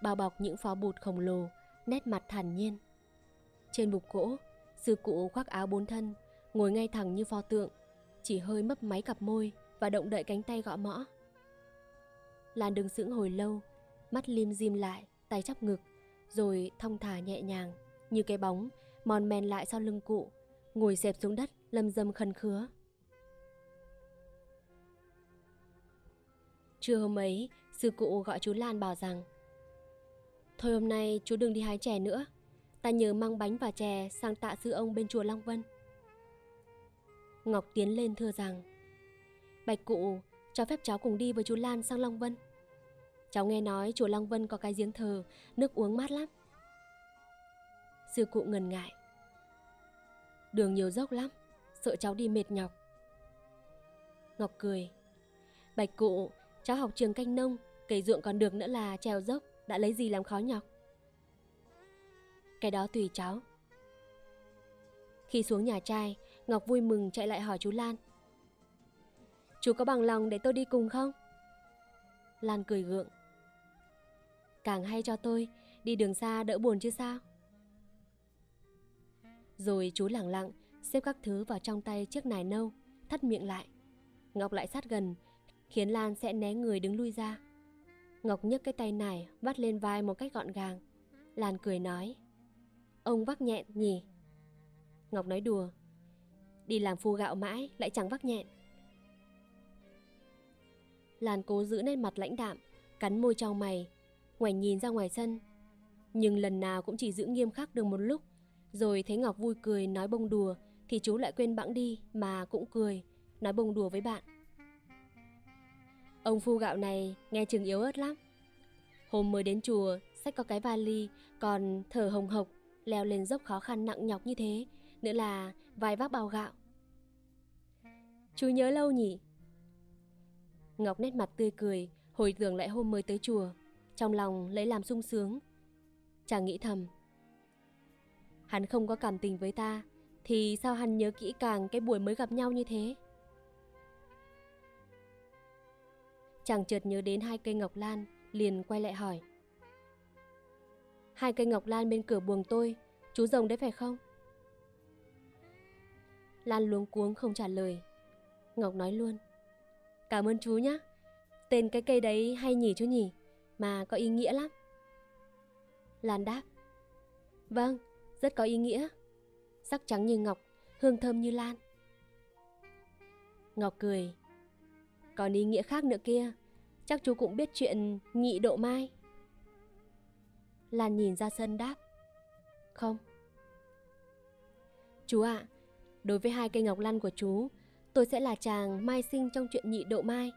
bao bọc những phó bụt khổng lồ, nét mặt thản nhiên. Trên bục gỗ, sư cụ khoác áo bốn thân, ngồi ngay thẳng như pho tượng, chỉ hơi mấp máy cặp môi và động đậy cánh tay gõ mõ. Lan đứng sững hồi lâu, mắt lim dim lại, tay chắp ngực, rồi thong thả nhẹ nhàng, như cái bóng, mòn men lại sau lưng cụ, ngồi xẹp xuống đất, lâm dâm khẩn khứa. Trưa hôm ấy, sư cụ gọi chú Lan bảo rằng Thôi hôm nay chú đừng đi hái chè nữa, ta nhớ mang bánh và chè sang tạ sư ông bên chùa Long Vân. Ngọc tiến lên thưa rằng Bạch cụ, cho phép cháu cùng đi với chú Lan sang Long Vân. Cháu nghe nói chùa Long Vân có cái giếng thờ, nước uống mát lắm. Sư cụ ngần ngại. Đường nhiều dốc lắm, sợ cháu đi mệt nhọc. Ngọc cười. Bạch cụ, cháu học trường canh nông, cày ruộng còn được nữa là trèo dốc, đã lấy gì làm khó nhọc. Cái đó tùy cháu. Khi xuống nhà trai, Ngọc vui mừng chạy lại hỏi chú Lan. Chú có bằng lòng để tôi đi cùng không? Lan cười gượng. Càng hay cho tôi, đi đường xa đỡ buồn chứ sao? Rồi chú lẳng lặng xếp các thứ vào trong tay chiếc nải nâu, thắt miệng lại. Ngọc lại sát gần, khiến Lan sẽ né người đứng lui ra. Ngọc nhấc cái tay nải vắt lên vai một cách gọn gàng. Lan cười nói, ông vác nhẹn nhỉ? Ngọc nói đùa, đi làm phu gạo mãi lại chẳng vác nhẹn. Lan cố giữ nét mặt lãnh đạm, cắn môi trong mày, ngoảnh nhìn ra ngoài sân. Nhưng lần nào cũng chỉ giữ nghiêm khắc được một lúc, rồi thấy Ngọc vui cười nói bông đùa thì chú lại quên bẵng đi mà cũng cười, nói bông đùa với bạn. Ông phu gạo này nghe chừng yếu ớt lắm. Hôm mới đến chùa, sách có cái vali, còn thở hồng hộc, leo lên dốc khó khăn nặng nhọc như thế, nữa là vài vác bao gạo. Chú nhớ lâu nhỉ? Ngọc nét mặt tươi cười, hồi tưởng lại hôm mới tới chùa, trong lòng lấy làm sung sướng. Chàng nghĩ thầm. Hắn không có cảm tình với ta, thì sao hắn nhớ kỹ càng cái buổi mới gặp nhau như thế? Chàng chợt nhớ đến hai cây ngọc lan, liền quay lại hỏi. Hai cây ngọc lan bên cửa buồng tôi, chú rồng đấy phải không? Lan luống cuống không trả lời. Ngọc nói luôn. Cảm ơn chú nhé. Tên cái cây đấy hay nhỉ chú nhỉ? Mà có ý nghĩa lắm. Lan đáp. Vâng, rất có ý nghĩa. Sắc trắng như ngọc, hương thơm như lan. Ngọc cười. Còn ý nghĩa khác nữa kia, chắc chú cũng biết chuyện nhị độ mai. Lan nhìn ra sân đáp. Không. Chú ạ, à, đối với hai cây ngọc lan của chú, tôi sẽ là chàng mai sinh trong chuyện nhị độ mai.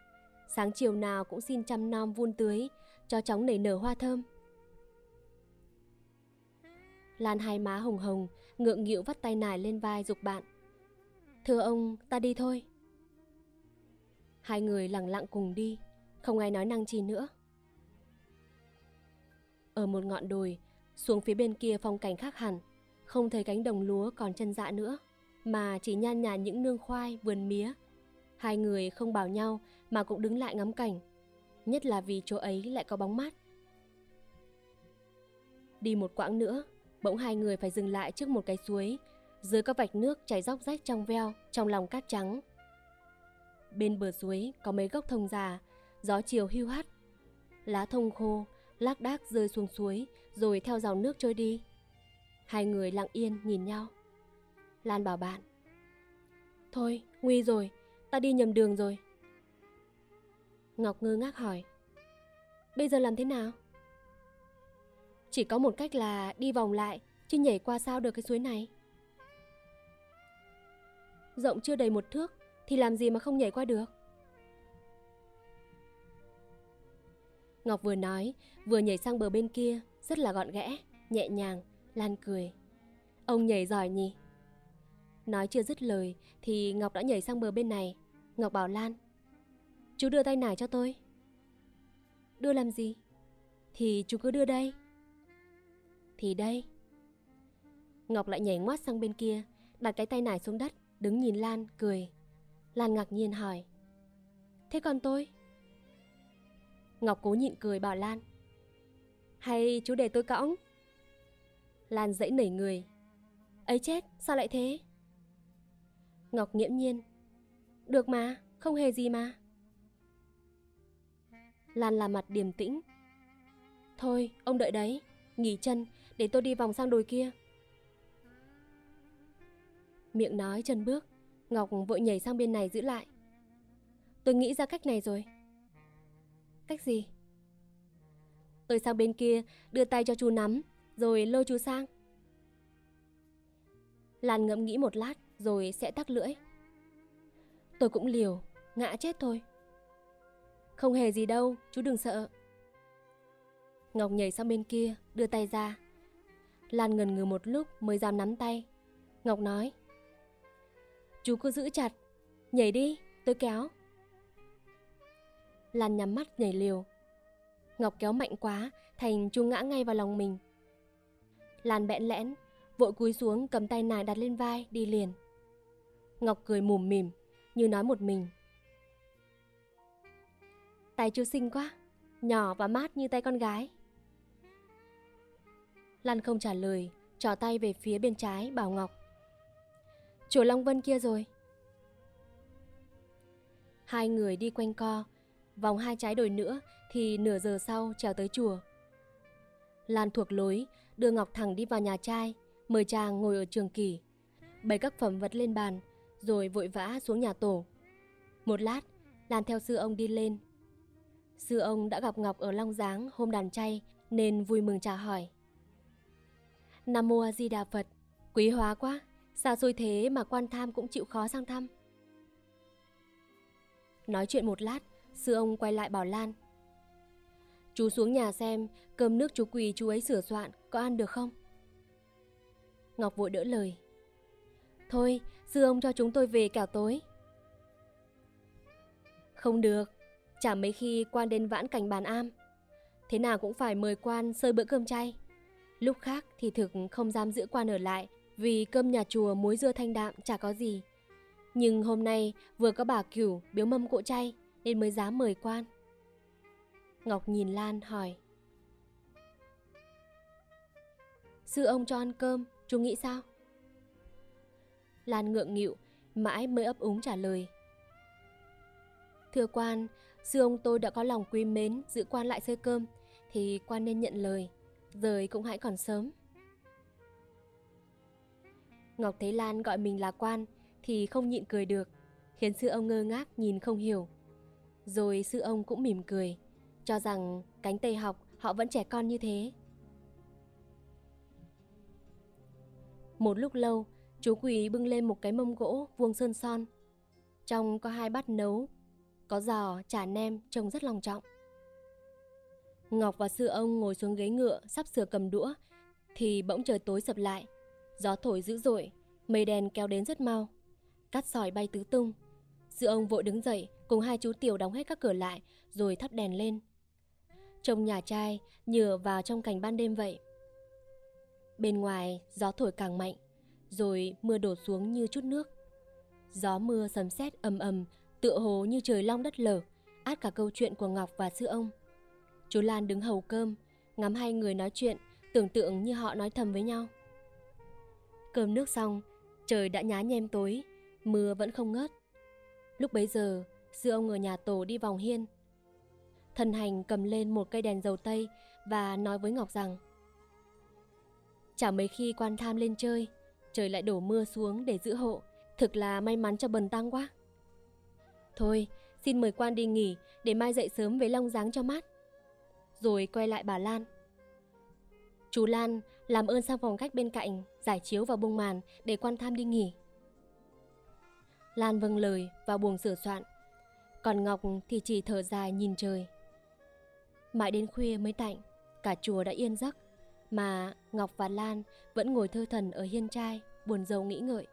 Sáng chiều nào cũng xin chăm nom vun tưới, cho chóng nảy nở hoa thơm. Lan hai má hồng hồng, ngượng nghịu vắt tay nải lên vai dục bạn. Thưa ông, ta đi thôi. Hai người lặng lặng cùng đi, không ai nói năng chi nữa. Ở một ngọn đồi, xuống phía bên kia phong cảnh khác hẳn, không thấy cánh đồng lúa còn chân dạ nữa, mà chỉ nhan nhản những nương khoai, vườn mía. Hai người không bảo nhau mà cũng đứng lại ngắm cảnh, nhất là vì chỗ ấy lại có bóng mát. Đi một quãng nữa, bỗng hai người phải dừng lại trước một cái suối, dưới các vạch nước chảy róc rách trong veo, trong lòng cát trắng. Bên bờ suối có mấy gốc thông già, gió chiều hưu hắt. Lá thông khô, lác đác rơi xuống suối, rồi theo dòng nước trôi đi. Hai người lặng yên nhìn nhau. Lan bảo bạn. Thôi, nguy rồi, ta đi nhầm đường rồi. Ngọc ngơ ngác hỏi. Bây giờ làm thế nào? Chỉ có một cách là đi vòng lại, chứ nhảy qua sao được cái suối này. Rộng chưa đầy một thước, thì làm gì mà không nhảy qua được? Ngọc vừa nói, vừa nhảy sang bờ bên kia, rất là gọn ghẽ. Nhẹ nhàng, Lan cười. Ông nhảy giỏi nhỉ? Nói chưa dứt lời thì Ngọc đã nhảy sang bờ bên này. Ngọc bảo Lan. Chú đưa tay nải cho tôi. Đưa làm gì? Thì chú cứ đưa đây. Thì đây. Ngọc lại nhảy ngoắt sang bên kia, đặt cái tay nải xuống đất, đứng nhìn Lan, cười. Lan ngạc nhiên hỏi. Thế còn tôi? Ngọc cố nhịn cười bảo Lan. Hay chú để tôi cõng? Lan dãy nảy người. Ấy chết, sao lại thế? Ngọc nghiễm nhiên. Được mà, không hề gì mà. Lan làm mặt điềm tĩnh. Thôi, ông đợi đấy, nghỉ chân, để tôi đi vòng sang đồi kia. Miệng nói chân bước, Ngọc vội nhảy sang bên này giữ lại. Tôi nghĩ ra cách này rồi. Cách gì? Tôi sang bên kia, đưa tay cho chú nắm, rồi lôi chú sang. Lan ngẫm nghĩ một lát, rồi sẽ tắc lưỡi. Tôi cũng liều, ngã chết thôi. Không hề gì đâu, chú đừng sợ. Ngọc nhảy sang bên kia, đưa tay ra. Lan ngần ngừ một lúc mới dám nắm tay. Ngọc nói. Chú cứ giữ chặt, nhảy đi, tôi kéo. Lan nhắm mắt nhảy liều. Ngọc kéo mạnh quá, thành chú ngã ngay vào lòng mình. Lan bẽn lẽn, vội cúi xuống cầm tay nải đặt lên vai, đi liền. Ngọc cười mùm mỉm, như nói một mình. Tay chú xinh quá, nhỏ và mát như tay con gái. Lan không trả lời, trò tay về phía bên trái bảo Ngọc. Chùa Long Vân kia rồi. Hai người đi quanh co, vòng hai trái đồi nữa thì nửa giờ sau trèo tới chùa. Lan thuộc lối, đưa Ngọc thẳng đi vào nhà trai, mời chàng ngồi ở trường kỳ, bày các phẩm vật lên bàn, rồi vội vã xuống nhà tổ. Một lát, Lan theo sư ông đi lên. Sư ông đã gặp Ngọc ở Long Giáng hôm đàn chay nên vui mừng chào hỏi. Nam Mô A Di Đà Phật, quý hóa quá, xa xôi thế mà quan tham cũng chịu khó sang thăm. Nói chuyện một lát, sư ông quay lại bảo Lan. Chú xuống nhà xem, cơm nước chú quỳ chú ấy sửa soạn, có ăn được không? Ngọc vội đỡ lời. Thôi, sư ông cho chúng tôi về cả tối. Không được, chả mấy khi quan đến vãn cảnh bàn am. Thế nào cũng phải mời quan sơi bữa cơm chay. Lúc khác thì thực không dám giữ quan ở lại vì cơm nhà chùa muối dưa thanh đạm chả có gì. Nhưng hôm nay vừa có bà cửu biếu mâm cỗ chay nên mới dám mời quan. Ngọc nhìn Lan hỏi. Sư ông cho ăn cơm, chú nghĩ sao? Lan ngượng nghịu, mãi mới ấp úng trả lời. Thưa quan, sư ông tôi đã có lòng quý mến giữ quan lại xơi cơm, thì quan nên nhận lời, rời cũng hãy còn sớm. Ngọc thấy Lan gọi mình là quan thì không nhịn cười được, khiến sư ông ngơ ngác nhìn không hiểu. Rồi sư ông cũng mỉm cười, cho rằng cánh tây học họ vẫn trẻ con như thế. Một lúc lâu, chú quỳ bưng lên một cái mâm gỗ vuông sơn son. Trong có hai bát nấu, có giò, chả nem trông rất lòng trọng. Ngọc và sư ông ngồi xuống ghế ngựa sắp sửa cầm đũa thì bỗng trời tối sập lại. Gió thổi dữ dội, mây đen kéo đến rất mau. Cát sỏi bay tứ tung. Sư ông vội đứng dậy cùng hai chú tiểu đóng hết các cửa lại rồi thắp đèn lên. Trông nhà trai nhựa vào trong cảnh ban đêm vậy. Bên ngoài gió thổi càng mạnh, rồi mưa đổ xuống như chút nước. Gió mưa sấm sét ầm ầm, tựa hồ như trời long đất lở, át cả câu chuyện của Ngọc và sư ông. Chú Lan đứng hầu cơm, ngắm hai người nói chuyện, tưởng tượng như họ nói thầm với nhau. Cơm nước xong, trời đã nhá nhem tối, mưa vẫn không ngớt. Lúc bấy giờ, sư ông ở nhà tổ đi vòng hiên. Thần hành cầm lên một cây đèn dầu tây và nói với Ngọc rằng Chả mấy khi quan tham lên chơi, trời lại đổ mưa xuống để giữ hộ, thực là may mắn cho bần tăng quá. Thôi, xin mời quan đi nghỉ để mai dậy sớm với long giáng cho mát. Rồi quay lại bà Lan. Chú Lan làm ơn sang phòng khách bên cạnh, giải chiếu và bông màn để quan tham đi nghỉ. Lan vâng lời vào buồng sửa soạn, còn Ngọc thì chỉ thở dài nhìn trời. Mãi đến khuya mới tạnh, cả chùa đã yên giấc, mà Ngọc và Lan vẫn ngồi thơ thần ở hiên trai, buồn rầu nghĩ ngợi.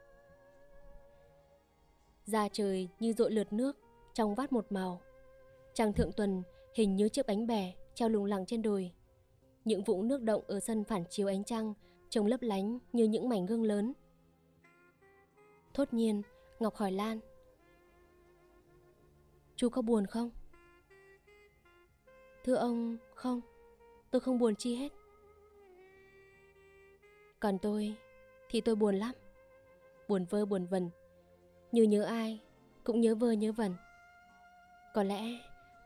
Da trời như dội lượt nước, trong vắt một màu. Trăng thượng tuần hình như chiếc bánh bè treo lủng lẳng trên đồi. Những vũng nước động ở sân phản chiếu ánh trăng trông lấp lánh như những mảnh gương lớn. Thốt nhiên, Ngọc hỏi Lan. Chú có buồn không? Thưa ông, không, tôi không buồn chi hết. Còn tôi thì tôi buồn lắm. Buồn vơ buồn vần như nhớ ai cũng nhớ vơ nhớ vần Có lẽ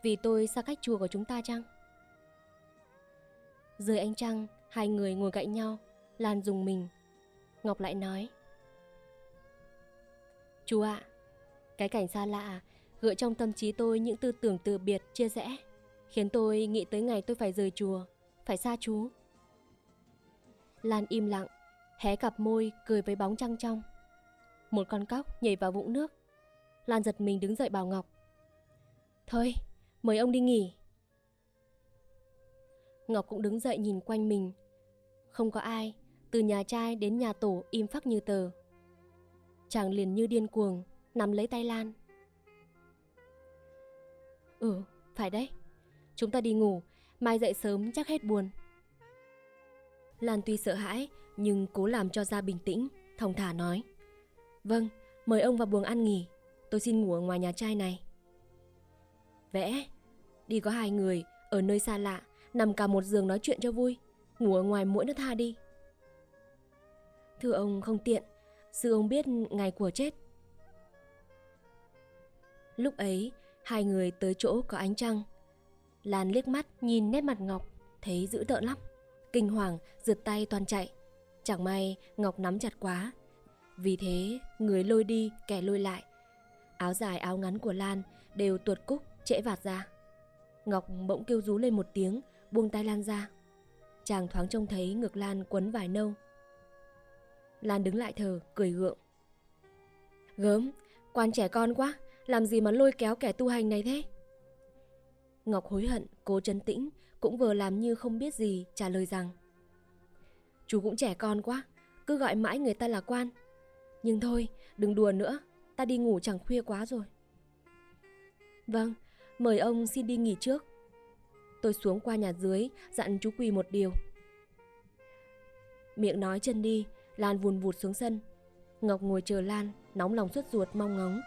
vì tôi xa cách chùa của chúng ta chăng? Dưới ánh trăng, hai người ngồi cạnh nhau, Lan dùng mình. Ngọc lại nói. Chú ạ, à, cái cảnh xa lạ gợi trong tâm trí tôi những tư tưởng từ biệt chia rẽ, khiến tôi nghĩ tới ngày tôi phải rời chùa, phải xa chú. Lan im lặng, hé cặp môi cười với bóng trăng trong. Một con cóc nhảy vào vũng nước. Lan giật mình đứng dậy bảo Ngọc. Thôi, mời ông đi nghỉ. Ngọc cũng đứng dậy nhìn quanh mình. Không có ai, từ nhà trai đến nhà tổ im phắc như tờ. Chàng liền như điên cuồng, nắm lấy tay Lan. Ừ, phải đấy. Chúng ta đi ngủ, mai dậy sớm chắc hết buồn. Lan tuy sợ hãi, nhưng cố làm cho ra bình tĩnh, thong thả nói. Vâng, mời ông vào buồng ăn nghỉ, tôi xin ngủ ở ngoài nhà trai này. Vẽ, đi có hai người, ở nơi xa lạ, nằm cả một giường nói chuyện cho vui, ngủ ở ngoài mỗi nó tha đi. Thưa ông không tiện, sư ông biết ngày của chết. Lúc ấy, hai người tới chỗ có ánh trăng. Lan liếc mắt nhìn nét mặt Ngọc, thấy dữ tợn lắm. Kinh hoàng, giật tay toàn chạy. Chẳng may Ngọc nắm chặt quá. Vì thế, người lôi đi, kẻ lôi lại. Áo dài áo ngắn của Lan đều tuột cúc, trễ vạt ra. Ngọc bỗng kêu rú lên một tiếng, buông tay Lan ra. Chàng thoáng trông thấy ngực Lan quấn vải nâu. Lan đứng lại thờ, cười gượng. Gớm, quan trẻ con quá, làm gì mà lôi kéo kẻ tu hành này thế? Ngọc hối hận, cố chấn tĩnh, cũng vừa làm như không biết gì, trả lời rằng Chú cũng trẻ con quá, cứ gọi mãi người ta là quan. Nhưng thôi, đừng đùa nữa, ta đi ngủ chẳng khuya quá rồi. Vâng, mời ông xin đi nghỉ trước. Tôi xuống qua nhà dưới, dặn chú quỳ một điều. Miệng nói chân đi, Lan vùn vụt xuống sân. Ngọc ngồi chờ Lan, nóng lòng suốt ruột mong ngóng.